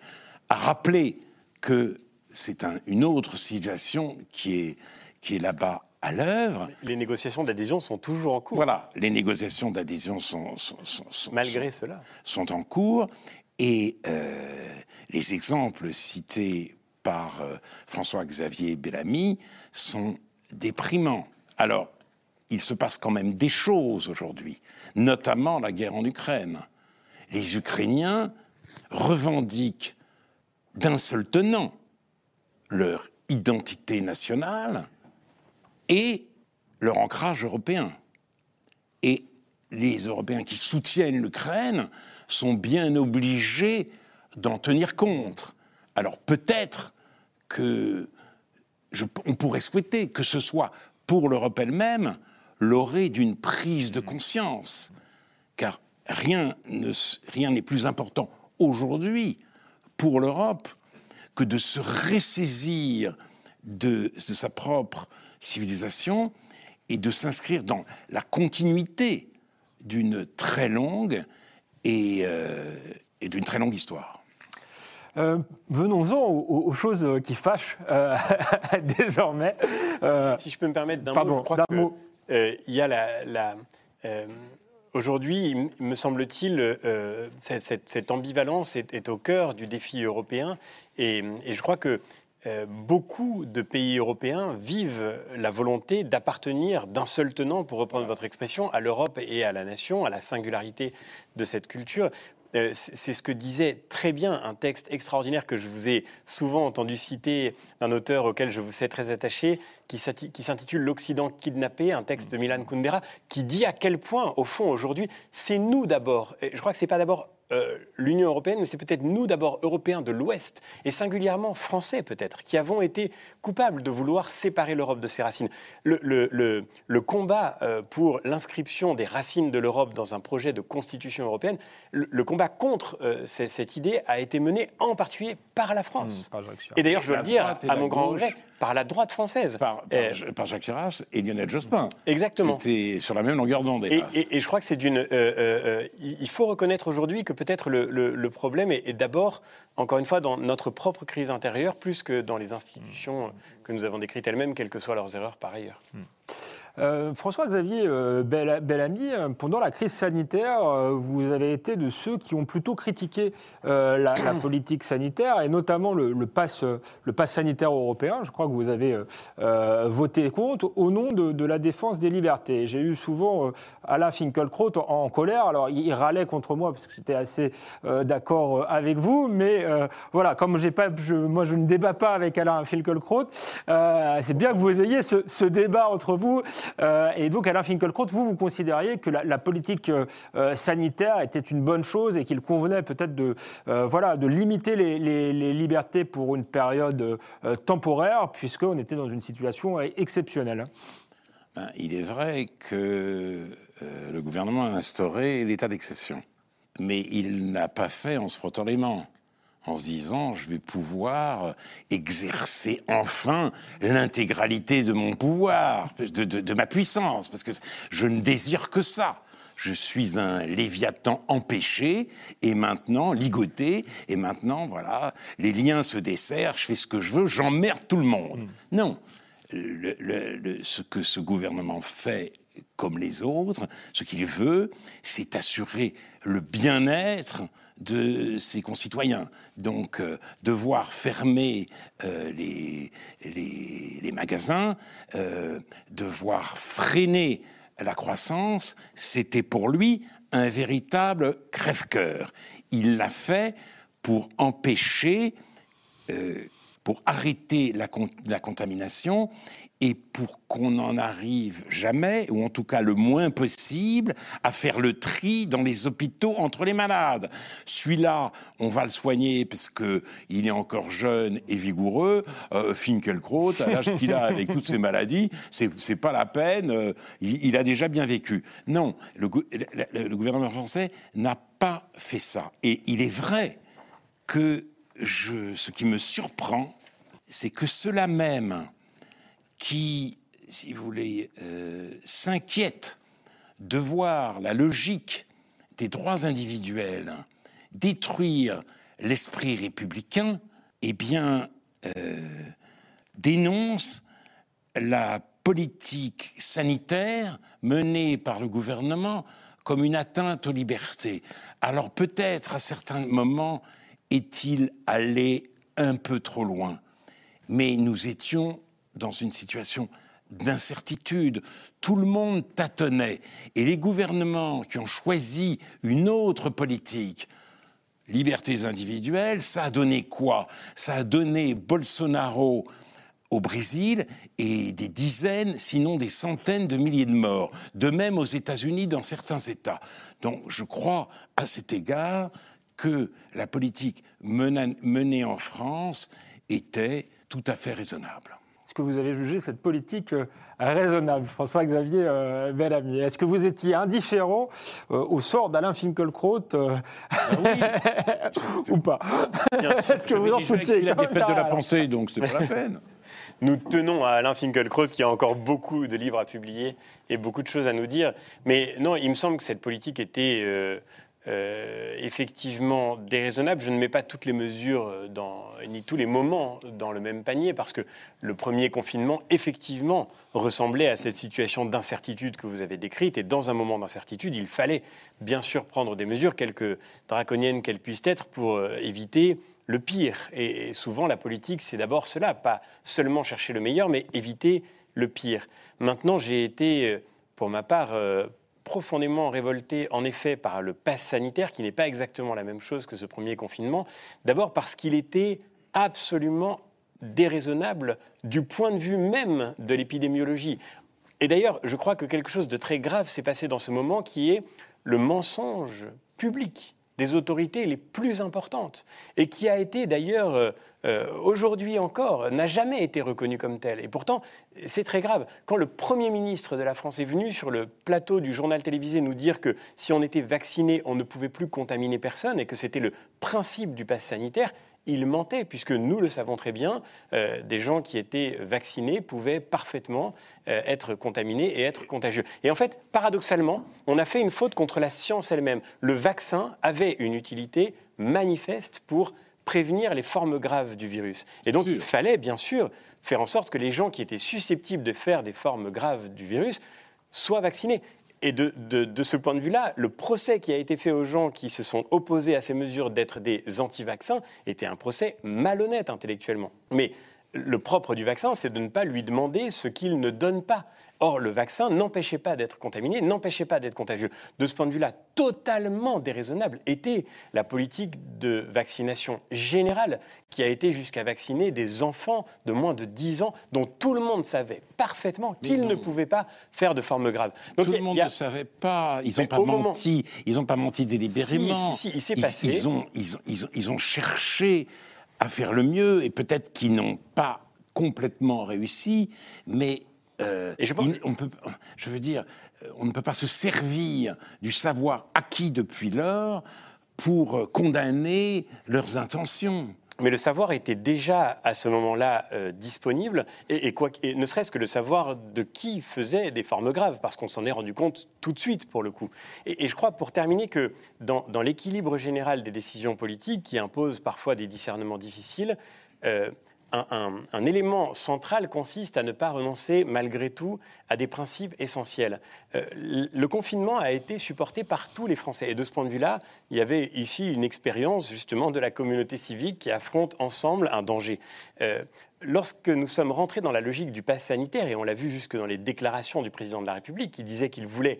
Speaker 5: à rappeler que c'est une autre civilisation qui est, qui est là-bas à l'œuvre.
Speaker 4: Les négociations d'adhésion sont toujours en cours.
Speaker 5: Voilà, les négociations d'adhésion sont,
Speaker 4: malgré cela
Speaker 5: sont en cours et euh, les exemples cités par euh, François-Xavier Bellamy sont déprimants. Alors, il se passe quand même des choses aujourd'hui, notamment la guerre en Ukraine. Les Ukrainiens revendiquent d'un seul tenant, leur identité nationale et leur ancrage européen. Et les Européens qui soutiennent l'Ukraine sont bien obligés d'en tenir compte. Alors peut-être que on pourrait souhaiter que ce soit pour l'Europe elle-même l'orée d'une prise de conscience, car rien n'est plus important aujourd'hui pour l'Europe que de se ressaisir de, sa propre civilisation et de s'inscrire dans la continuité d'une très longue et, euh, d'une très longue histoire.
Speaker 3: Euh, venons-en aux, choses qui fâchent euh, désormais.
Speaker 4: si, je peux me permettre d'un mot, je crois qu'il y a la, la Aujourd'hui, me semble-t-il, euh, cette, ambivalence est, au cœur du défi européen et, je crois que euh, beaucoup de pays européens vivent la volonté d'appartenir d'un seul tenant, pour reprendre votre expression, à l'Europe et à la nation, à la singularité de cette culture. Euh, c'est ce que disait très bien un texte extraordinaire que je vous ai souvent entendu citer d'un auteur auquel je vous sais très attaché, qui s'intitule L'Occident kidnappé, un texte de Milan Kundera, qui dit à quel point, au fond, aujourd'hui, c'est nous d'abord. Je crois que c'est pas d'abord euh, l'Union européenne, mais c'est peut-être nous d'abord, Européens de l'Ouest, et singulièrement Français peut-être, qui avons été coupables de vouloir séparer l'Europe de ses racines. Le, le, combat euh, pour l'inscription des racines de l'Europe dans un projet de constitution européenne, le, combat contre euh, cette idée a été mené en particulier par la France. Mmh, et d'ailleurs, je dois le dire, à mon grand regret, par la droite française.
Speaker 5: Par, par, Jacques Chirac et Lionel Jospin.
Speaker 4: Exactement.
Speaker 5: C'est sur la même longueur d'onde.
Speaker 4: Et, et, je crois que c'est d'une. il faut reconnaître aujourd'hui que peut-être le, problème est, d'abord, encore une fois, dans notre propre crise intérieure, plus que dans les institutions que nous avons décrites elles-mêmes, quelles que soient leurs erreurs par ailleurs. Hmm.
Speaker 3: Euh, François-Xavier euh, Bellamy, pendant la crise sanitaire, euh, vous avez été de ceux qui ont plutôt critiqué la, politique sanitaire et notamment le, le, pass, le pass sanitaire européen. Je crois que vous avez voté contre au nom de, la défense des libertés. J'ai eu souvent Alain Finkielkraut en, colère. Alors, il, râlait contre moi parce que j'étais assez d'accord avec vous, mais voilà, comme j'ai pas, moi je ne débat pas avec Alain Finkielkraut, c'est bien que vous ayez ce, ce débat entre vous. Euh, et donc, Alain Finkielkraut, vous, vous considériez que la, politique euh, euh, sanitaire était une bonne chose et qu'il convenait peut-être de, voilà, de limiter les, libertés pour une période temporaire, puisqu'on était dans une situation exceptionnelle?
Speaker 5: Ben, il est vrai que le gouvernement a instauré l'état d'exception. Mais il n'a pas fait en se frottant les mains en se disant je vais pouvoir exercer enfin l'intégralité de mon pouvoir, de, ma puissance, parce que je ne désire que ça. Je suis un léviathan empêché et maintenant ligoté et maintenant voilà les liens se desserrent, je fais ce que je veux, j'emmerde tout le monde. Mm. Non, ce que ce gouvernement fait comme les autres, ce qu'il veut, c'est assurer le bien-être de ses concitoyens. Donc, euh, devoir fermer euh, les, les, magasins, euh, devoir freiner la croissance, c'était pour lui un véritable crève-cœur. Il l'a fait pour empêcher, pour arrêter la, la contamination et pour qu'on n'en arrive jamais, ou en tout cas le moins possible, à faire le tri dans les hôpitaux entre les malades. Celui-là, on va le soigner parce qu'il est encore jeune et vigoureux. Euh, Finkelkraut, à l'âge qu'il a avec toutes ses maladies, c'est pas la peine, euh, il, a déjà bien vécu. Non, le, le gouvernement français n'a pas fait ça. Et il est vrai que je, ce qui me surprend, c'est que cela même qui, si vous voulez, euh, s'inquiète de voir la logique des droits individuels détruire l'esprit républicain, eh bien, euh, dénonce la politique sanitaire menée par le gouvernement comme une atteinte aux libertés. Alors peut-être à certains moments est-il allé un peu trop loin, mais nous étions dans une situation d'incertitude. Tout le monde tâtonnait. Et les gouvernements qui ont choisi une autre politique, libertés individuelles, ça a donné quoi? Ça a donné Bolsonaro au Brésil et des dizaines, sinon des centaines de milliers de morts. De même aux États-Unis, dans certains États. Donc je crois à cet égard que la politique menée en France était tout à fait raisonnable
Speaker 3: est-ce que vous avez jugé cette politique euh, raisonnable, François-Xavier euh, Bellamy? Est-ce que vous étiez indifférent euh, au sort d'Alain Finkielkraut
Speaker 5: ah oui.
Speaker 3: ou pas?
Speaker 5: Est-ce que vous en soutiez Il a des de la pensée, donc c'est pas la peine.
Speaker 4: Nous tenons à Alain Finkielkraut qui a encore beaucoup de livres à publier et beaucoup de choses à nous dire. Mais non, il me semble que cette politique était euh, effectivement déraisonnable. Je ne mets pas toutes les mesures euh, ni tous les moments dans le même panier parce que le premier confinement, effectivement, ressemblait à cette situation d'incertitude que vous avez décrite. Et dans un moment d'incertitude, il fallait bien sûr prendre des mesures, quelque draconiennes qu'elles puissent être, pour euh, éviter le pire. Et, souvent, la politique, c'est d'abord cela, pas seulement chercher le meilleur, mais éviter le pire. Maintenant, j'ai été, pour ma part, profondément révolté, en effet, par le pass sanitaire, qui n'est pas exactement la même chose que ce premier confinement. D'abord parce qu'il était absolument déraisonnable du point de vue même de l'épidémiologie. Et d'ailleurs, je crois que quelque chose de très grave s'est passé dans ce moment, qui est le mensonge public des autorités les plus importantes, et qui a été d'ailleurs, euh, euh, aujourd'hui encore, n'a jamais été reconnu comme tel. Et pourtant, c'est très grave. Quand le Premier ministre de la France est venu sur le plateau du journal télévisé nous dire que si on était vacciné, on ne pouvait plus contaminer personne, et que c'était le principe du pass sanitaire, il mentait, puisque nous le savons très bien, euh, des gens qui étaient vaccinés pouvaient parfaitement euh, être contaminés et être contagieux. Et en fait, paradoxalement, on a fait une faute contre la science elle-même. Le vaccin avait une utilité manifeste pour prévenir les formes graves du virus. Et donc, il fallait bien sûr faire en sorte que les gens qui étaient susceptibles de faire des formes graves du virus soient vaccinés. Et de, ce point de vue-là, le procès qui a été fait aux gens qui se sont opposés à ces mesures d'être des anti-vaccins était un procès malhonnête intellectuellement. Mais le propre du vaccin, c'est de ne pas lui demander ce qu'il ne donne pas. Or, le vaccin n'empêchait pas d'être contaminé, n'empêchait pas d'être contagieux. De ce point de vue-là, totalement déraisonnable était la politique de vaccination générale qui a été jusqu'à vacciner des enfants de moins de 10 ans dont tout le monde savait parfaitement qu'ils ne pouvaient pas faire de forme grave.
Speaker 5: Donc, tout le monde ne savait pas, ils n'ont pas menti, ils n'ont pas menti délibérément.
Speaker 4: Si, si, si, il s'est passé.
Speaker 5: Ils ont, ils, ont, ils ont cherché à faire le mieux et peut-être qu'ils n'ont pas complètement réussi, mais euh, et je, on peut, je veux dire, euh, on ne peut pas se servir du savoir acquis depuis lors pour euh, condamner leurs intentions.
Speaker 4: Mais le savoir était déjà à ce moment-là disponible, et, quoi, ne serait-ce que le savoir de qui faisait des formes graves, parce qu'on s'en est rendu compte tout de suite pour le coup. Et, je crois, pour terminer, que dans, l'équilibre général des décisions politiques, qui imposent parfois des discernements difficiles, un, élément central consiste à ne pas renoncer malgré tout à des principes essentiels. Euh, le confinement a été supporté par tous les Français. Et de ce point de vue-là, il y avait ici une expérience justement de la communauté civique qui affronte ensemble un danger. Euh, lorsque nous sommes rentrés dans la logique du pass sanitaire, et on l'a vu jusque dans les déclarations du président de la République qui disait qu'il voulait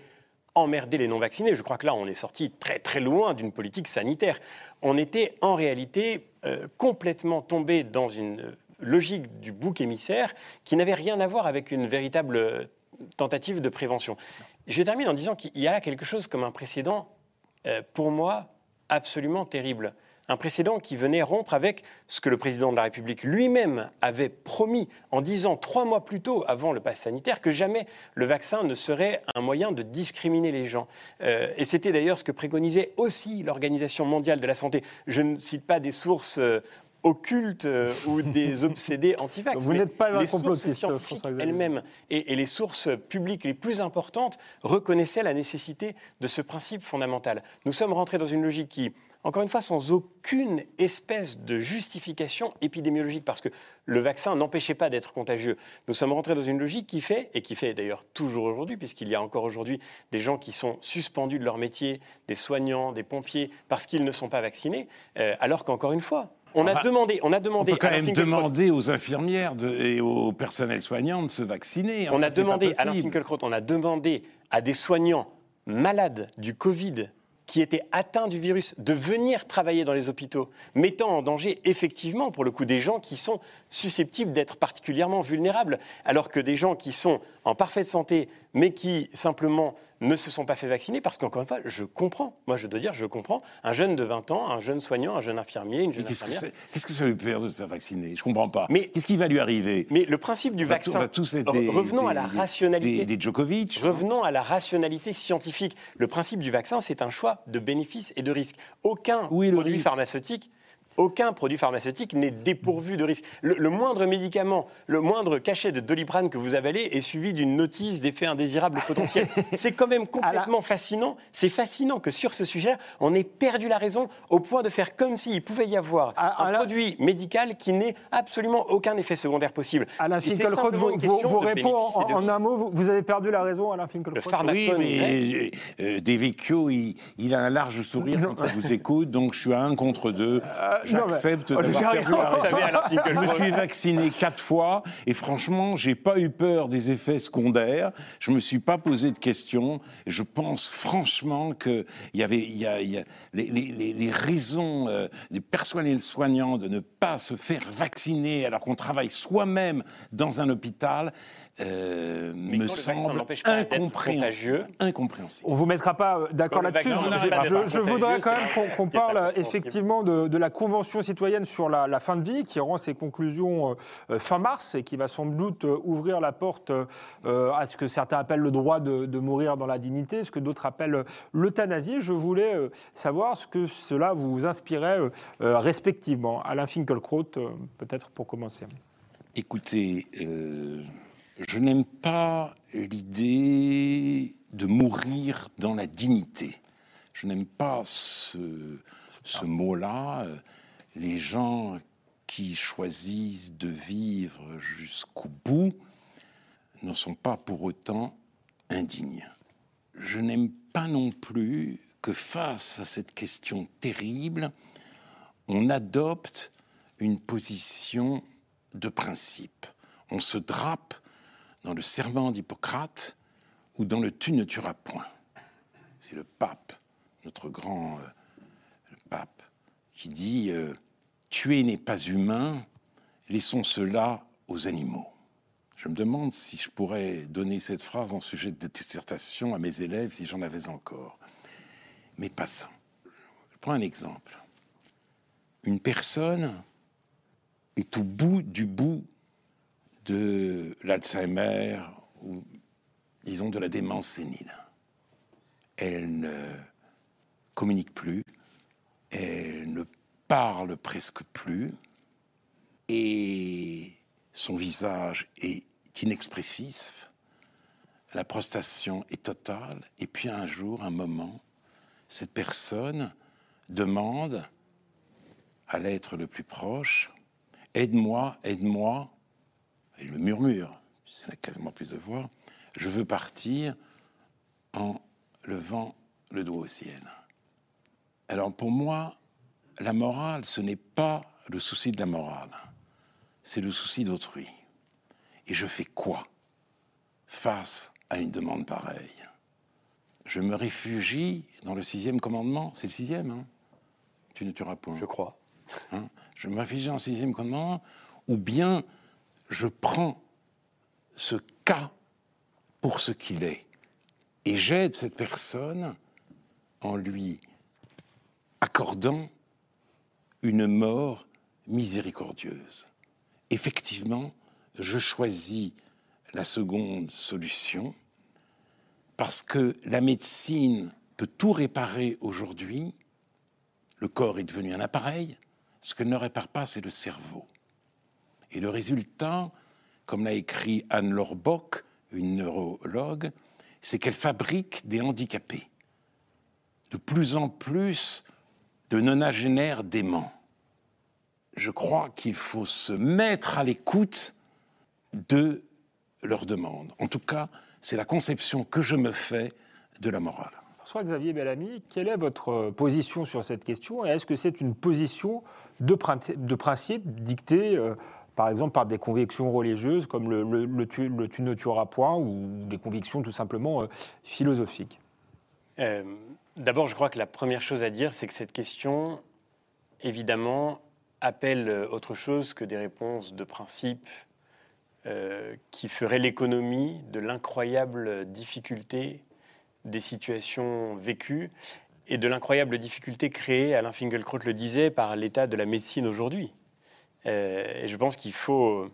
Speaker 4: emmerder les non-vaccinés. Je crois que là, on est sorti très très loin d'une politique sanitaire. On était en réalité euh, complètement tombé dans une logique du bouc émissaire qui n'avait rien à voir avec une véritable tentative de prévention. Je termine en disant qu'il y a quelque chose comme un précédent, euh, pour moi, absolument terrible. Un précédent qui venait rompre avec ce que le président de la République lui-même avait promis en disant trois mois plus tôt, avant le pass sanitaire, que jamais le vaccin ne serait un moyen de discriminer les gens. Euh, et c'était d'ailleurs ce que préconisait aussi l'Organisation mondiale de la santé. Je ne cite pas des sources euh, occultes euh, ou des obsédés anti-vax.
Speaker 3: Vous n'êtes pas
Speaker 4: un complotiste, elles-mêmes et, et, les sources publiques les plus importantes reconnaissaient la nécessité de ce principe fondamental. Nous sommes rentrés dans une logique qui, encore une fois, sans aucune espèce de justification épidémiologique, parce que le vaccin n'empêchait pas d'être contagieux. Nous sommes rentrés dans une logique qui fait, et qui fait d'ailleurs toujours aujourd'hui, puisqu'il y a encore aujourd'hui des gens qui sont suspendus de leur métier, des soignants, des pompiers, parce qu'ils ne sont pas vaccinés, euh, alors qu'encore une fois, on a demandé, on a demandé.
Speaker 5: On peut quand même demander aux infirmières et au personnel soignant de se vacciner.
Speaker 4: on a demandé, Alain Finkielkraut, on a demandé à des soignants malades du Covid qui étaient atteints du virus de venir travailler dans les hôpitaux, mettant en danger effectivement, pour le coup, des gens qui sont susceptibles d'être particulièrement vulnérables, alors que des gens qui sont en parfaite santé, mais qui simplement ne se sont pas fait vacciner parce qu'encore une fois, je comprends. Moi, je dois dire, je comprends. Un jeune de 20 ans, un jeune soignant, un jeune infirmier, une jeune
Speaker 5: qu'est-ce
Speaker 4: infirmière.
Speaker 5: qu'est-ce que ça lui faire de se faire vacciner? Je comprends pas. Mais qu'est-ce qui va lui arriver?
Speaker 4: Mais le principe du vaccin. revenons à la rationalité.
Speaker 5: Des, Djokovic.
Speaker 4: Revenons à la rationalité scientifique. Le principe du vaccin, c'est un choix de bénéfices et de risques. Aucun produit pharmaceutique aucun produit pharmaceutique n'est dépourvu de risque. Le, moindre médicament, le moindre cachet de doliprane que vous avalez est suivi d'une notice d'effet indésirable potentiel. C'est quand même complètement fascinant. C'est fascinant que sur ce sujet, on ait perdu la raison au point de faire comme s'il pouvait y avoir un produit médical qui n'ait absolument aucun effet secondaire possible.
Speaker 3: Alain Finkielkraut, vous, vous, répond en, un mot, vous, avez perdu la raison, Alain Finkielkraut.
Speaker 5: Le oui, mais euh, Devecchio, il, a un large sourire quand il vous écoute, donc je suis à un contre deux. Euh, J'accepte d'avoir perdu la
Speaker 4: raison.
Speaker 5: Je me suis vacciné quatre fois et franchement, j'ai pas eu peur des effets secondaires. Je me suis pas posé de questions. Je pense franchement que il y avait, il y a, il y a les, les, les, raisons euh, des personnels soignants de ne pas se faire vacciner alors qu'on travaille soi-même dans un hôpital euh, me semble incompréhensible. incompréhensible.
Speaker 3: On ne vous mettra pas euh, d'accord là-dessus. Je, je, voudrais quand même qu'on qu effectivement de, de, la Convention citoyenne sur la, la, fin de vie qui rend ses conclusions euh, fin mars et qui va sans doute euh, ouvrir la porte euh, à ce que certains appellent le droit de, de mourir dans la dignité, ce que d'autres appellent l'euthanasie. Je voulais savoir ce que cela vous inspirait respectivement. Alain Finkielkraut, peut-être pour commencer.
Speaker 5: Écoutez, je n'aime pas l'idée de mourir dans la dignité. Je n'aime pas ce, ce mot-là. Les gens qui choisissent de vivre jusqu'au bout ne sont pas pour autant indignes. Je n'aime pas non plus que face à cette question terrible, on adopte une position de principe. On se drape dans le serment d'Hippocrate ou dans le tu ne tueras point. C'est le pape, notre grand euh, pape, qui dit euh, Tuer n'est pas humain, laissons cela aux animaux. Je me demande si je pourrais donner cette phrase en sujet de dissertation à mes élèves si j'en avais encore. Mais passons. Je prends un exemple. Une personne est au bout du bout de l'Alzheimer ou, disons, de la démence sénile. Elle ne communique plus, elle ne parle presque plus, et son visage est inexpressif, la prostation est totale, et puis un jour, un moment, cette personne demande à l'être le plus proche, aide-moi, aide-moi, il me murmure, c'est a quasiment plus de voix, je veux partir en levant le doigt au ciel. Alors pour moi, la morale, ce n'est pas le souci de la morale, c'est le souci d'autrui. Et je fais quoi face à une demande pareille? Je me réfugie dans le sixième commandement, c'est le sixième, hein? Tu ne tueras point.
Speaker 4: Je crois.
Speaker 5: Hein? Je me réfugie dans le sixième commandement, ou bien je prends ce cas pour ce qu'il est et j'aide cette personne en lui accordant une mort miséricordieuse. Effectivement, je choisis la seconde solution parce que la médecine peut tout réparer aujourd'hui. Le corps est devenu un appareil. Ce qu'elle ne répare pas, c'est le cerveau. Et le résultat, comme l'a écrit Anne-Laure Bock, une neurologue, c'est qu'elle fabrique des handicapés. De plus en plus de nonagénaires déments. Je crois qu'il faut se mettre à l'écoute de leurs demandes. En tout cas, c'est la conception que je me fais de la morale.
Speaker 3: François Xavier Bellamy, quelle est votre position sur cette question? Est-ce que c'est une position de, principe dictée euh, par exemple par des convictions religieuses comme le, tu, ne tueras point ou des convictions tout simplement euh, philosophiques
Speaker 4: euh, D'abord, je crois que la première chose à dire, c'est que cette question, évidemment, appelle autre chose que des réponses de principe euh, qui feraient l'économie de l'incroyable difficulté des situations vécues et de l'incroyable difficulté créée, Alain Finkielkraut le disait, par l'état de la médecine aujourd'hui. Euh, et je pense qu'il faut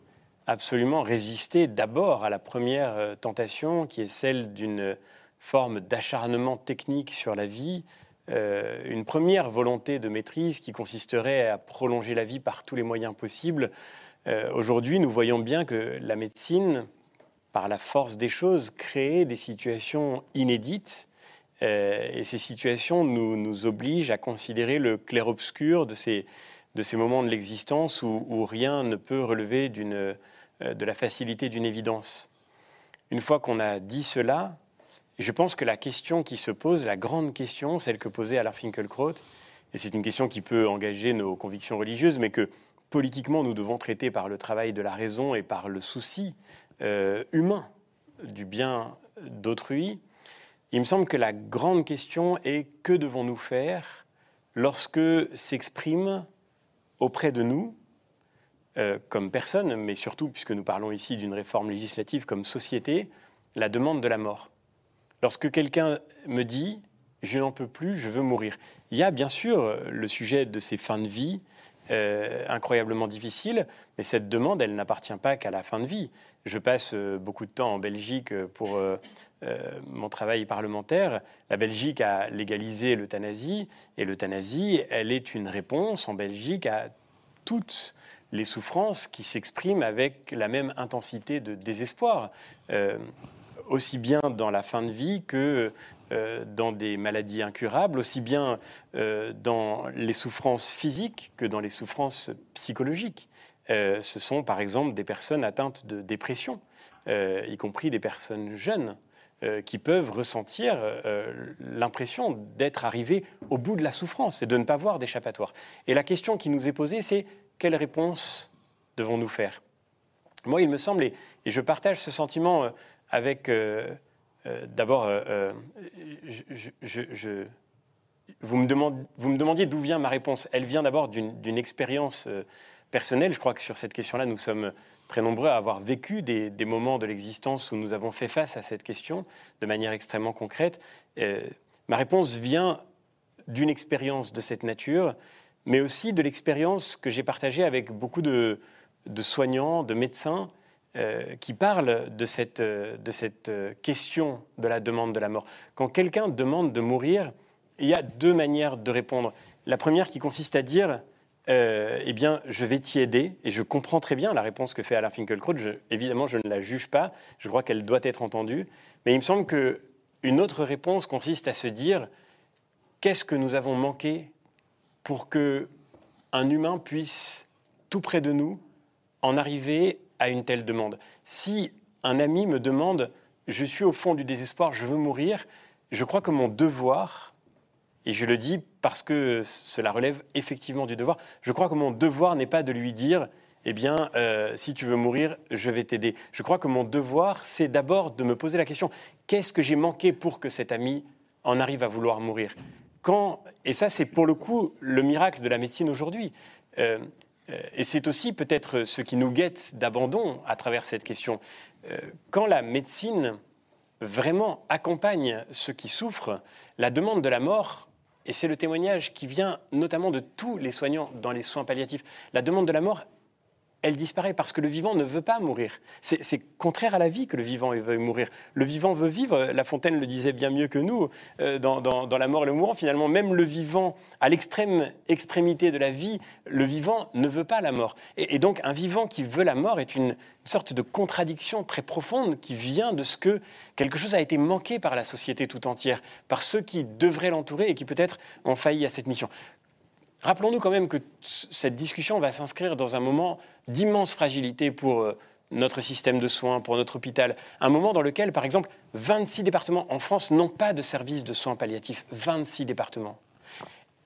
Speaker 4: absolument résister d'abord à la première euh, tentation, qui est celle d'une forme d'acharnement technique sur la vie, euh, une première volonté de maîtrise qui consisterait à prolonger la vie par tous les moyens possibles. Aujourd'hui, nous voyons bien que la médecine, par la force des choses, crée des situations inédites. et ces situations nous, nous obligent à considérer le clair-obscur de ces, de ces moments de l'existence où, rien ne peut relever euh, de la facilité d'une évidence. Une fois qu'on a dit cela, je pense que la question qui se pose, la grande question, celle que posait Alain Finkielkraut, et c'est une question qui peut engager nos convictions religieuses, mais que politiquement nous devons traiter par le travail de la raison et par le souci euh, humain du bien d'autrui, il me semble que la grande question est que devons-nous faire lorsque s'exprime auprès de nous, euh, comme personne, mais surtout, puisque nous parlons ici d'une réforme législative comme société, la demande de la mort. Lorsque quelqu'un me dit je n'en peux plus, je veux mourir. Il y a bien sûr le sujet de ces fins de vie euh, incroyablement difficiles, mais cette demande, elle n'appartient pas qu'à la fin de vie. Je passe euh, beaucoup de temps en Belgique pour mon travail parlementaire. La Belgique a légalisé l'euthanasie, et l'euthanasie, elle est une réponse en Belgique à toutes les souffrances qui s'expriment avec la même intensité de désespoir aussi bien dans la fin de vie que euh, dans des maladies incurables, aussi bien euh, dans les souffrances physiques que dans les souffrances psychologiques. Euh, ce sont par exemple des personnes atteintes de dépression, y compris des personnes jeunes, qui peuvent ressentir l'impression d'être arrivées au bout de la souffrance et de ne pas voir d'échappatoire. Et la question qui nous est posée, c'est quelle réponse devons-nous faire? Moi, il me semble, et, je partage ce sentiment avec euh, d'abord, euh, euh, vous, me vous, me demandiez d'où vient ma réponse. Elle vient d'abord d'une expérience personnelle. Je crois que sur cette question-là, nous sommes très nombreux à avoir vécu des, moments de l'existence où nous avons fait face à cette question de manière extrêmement concrète. ma réponse vient d'une expérience de cette nature, mais aussi de l'expérience que j'ai partagée avec beaucoup de, soignants, de médecins, euh, qui parle de cette, euh, de cette euh, question de la demande de la mort. Quand quelqu'un demande de mourir, il y a deux manières de répondre. La première qui consiste à dire eh bien, je vais t'y aider, et je comprends très bien la réponse que fait Alain Finkielkraut. évidemment, je ne la juge pas, je crois qu'elle doit être entendue, mais il me semble qu'une autre réponse consiste à se dire qu'est-ce que nous avons manqué pour que un humain puisse, tout près de nous, en arriver à une telle demande? Si un ami me demande, je suis au fond du désespoir, je veux mourir, je crois que mon devoir, et je le dis parce que cela relève effectivement du devoir, je crois que mon devoir n'est pas de lui dire, eh bien, euh, si tu veux mourir, je vais t'aider. Je crois que mon devoir, c'est d'abord de me poser la question, qu'est-ce que j'ai manqué pour que cet ami en arrive à vouloir mourir? Quand, Et ça, c'est pour le coup le miracle de la médecine aujourd'hui. Euh, euh, et c'est aussi peut-être ce qui nous guette d'abandon à travers cette question. Quand la médecine vraiment accompagne ceux qui souffrent, la demande de la mort, et c'est le témoignage qui vient notamment de tous les soignants dans les soins palliatifs, la demande de la mort, elle disparaît parce que le vivant ne veut pas mourir. C'est contraire à la vie que le vivant veut mourir. Le vivant veut vivre. La Fontaine le disait bien mieux que nous euh, dans, La mort et le mourant. Finalement, même le vivant, à l'extrême extrémité de la vie, le vivant ne veut pas la mort. Et, donc, un vivant qui veut la mort est une, sorte de contradiction très profonde qui vient de ce que quelque chose a été manqué par la société tout entière, par ceux qui devraient l'entourer et qui peut-être ont failli à cette mission. Rappelons-nous quand même que cette discussion va s'inscrire dans un moment d'immense fragilité pour euh, notre système de soins, pour notre hôpital. Un moment dans lequel, par exemple, 26 départements en France n'ont pas de service de soins palliatifs. 26 départements.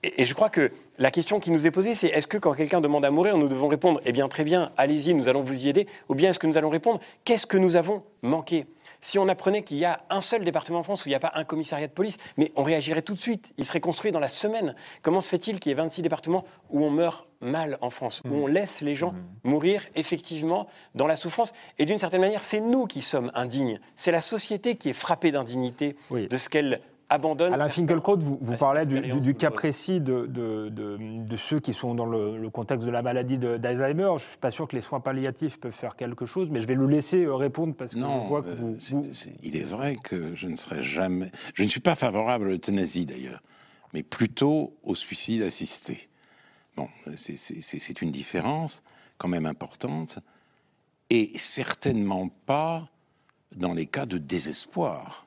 Speaker 4: Et, je crois que la question qui nous est posée, c'est est-ce que quand quelqu'un demande à mourir, nous devons répondre Eh bien, très bien, allez-y, nous allons vous y aider Ou bien est-ce que nous allons répondre Qu'est-ce que nous avons manqué? Si on apprenait qu'il y a un seul département en France où il n'y a pas un commissariat de police, mais on réagirait tout de suite, il serait construit dans la semaine. Comment se fait-il qu'il y ait 26 départements où on meurt mal en France, où on laisse les gens mmh. mourir effectivement dans la souffrance? Et d'une certaine manière, c'est nous qui sommes indignes. C'est la société qui est frappée d'indignité de ce qu'elle abandonne.
Speaker 3: Alain Finkielkraut, vous, vous parlez du, cas précis de, de, ceux qui sont dans le, contexte de la maladie d'Alzheimer. Je ne suis pas sûr que les soins palliatifs peuvent faire quelque chose, mais je vais le laisser euh, répondre parce que
Speaker 5: non,
Speaker 3: je vois que
Speaker 5: euh,
Speaker 3: vous,
Speaker 5: Il est vrai que je ne serai jamais. Je ne suis pas favorable à l'euthanasie d'ailleurs, mais plutôt au suicide assisté. Bon, c'est une différence quand même importante, et certainement pas dans les cas de désespoir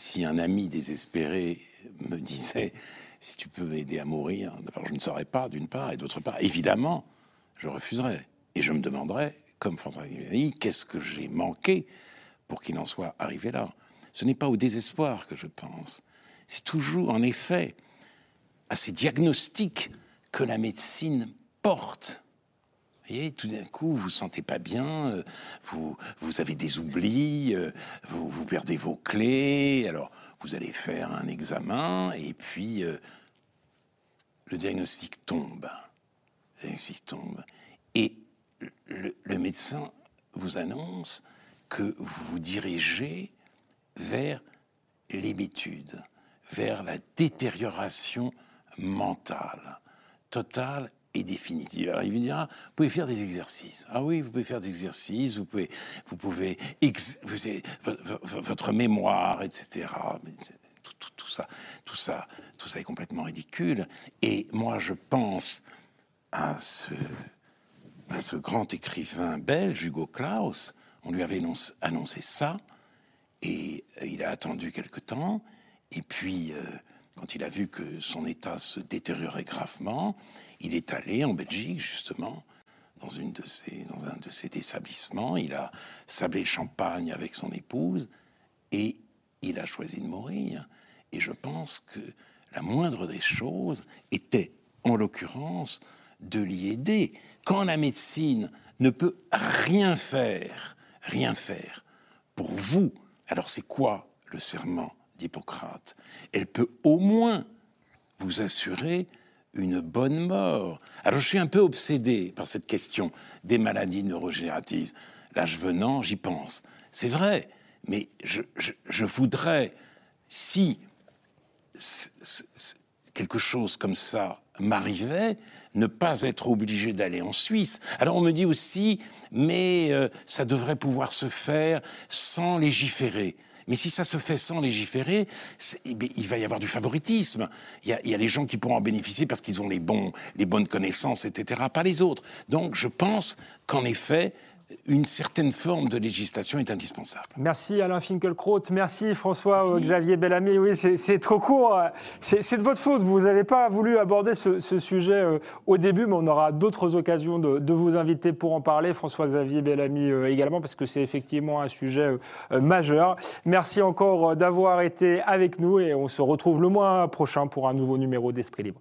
Speaker 5: si un ami désespéré me disait si tu peux m'aider à mourir, je ne saurais pas d'une part, et d'autre part, évidemment, je refuserais. Et je me demanderais, comme François Guémeny, qu'est-ce que j'ai manqué pour qu'il en soit arrivé là? Ce n'est pas au désespoir que je pense. C'est toujours, en effet, à ces diagnostics que la médecine porte. Voyez, tout d'un coup, vous vous sentez pas bien, euh, vous, vous avez des oublis, euh, vous, perdez vos clés, alors vous allez faire un examen et puis euh, le diagnostic tombe. Le tombe. Et le, le médecin vous annonce que vous vous dirigez vers l'hébétude, vers la détérioration mentale, totale et définitive. Alors il vous dira, vous pouvez faire des exercices. Ah oui, vous pouvez faire des exercices, vous pouvez, vous pouvez, ex- vous avez- vo- vo- votre mémoire, etc. Tout, ça, tout ça, tout ça est complètement ridicule. Et moi, je pense à ce, grand écrivain belge, Hugo Claus. On lui avait annoncé ça, et il a attendu quelque temps. Et puis, euh, quand il a vu que son état se détériorait gravement, il est allé en Belgique, justement, dans, une de dans un de ses établissements. Il a sablé champagne avec son épouse et il a choisi de mourir. Et je pense que la moindre des choses était, en l'occurrence, de l'y aider. Quand la médecine ne peut rien faire, rien faire pour vous, alors c'est quoi le serment d'Hippocrate Elle peut au moins vous assurer une bonne mort. Alors je suis un peu obsédé par cette question des maladies neurogénératives. L'âge venant, j'y pense. C'est vrai, mais je, voudrais, si quelque chose comme ça m'arrivait, ne pas être obligé d'aller en Suisse. Alors on me dit aussi, mais euh, ça devrait pouvoir se faire sans légiférer. Mais si ça se fait sans légiférer, eh il va y avoir du favoritisme. Il y, a, il les gens qui pourront en bénéficier parce qu'ils ont les, bons, les bonnes connaissances, etc., pas les autres. Donc je pense qu'en effet, une certaine forme de législation est indispensable.
Speaker 3: Merci Alain Finkielkraut, merci François-Xavier Bellamy. Oui, c'est- trop court. C'est de votre faute. Vous n'avez pas voulu aborder ce, ce sujet euh, au début, mais on aura d'autres occasions de, de vous inviter pour en parler. François-Xavier Bellamy euh, également, parce que c'est effectivement un sujet euh, euh, majeur. Merci encore euh, d'avoir été avec nous et on se retrouve le mois prochain pour un nouveau numéro d'Esprit Libre.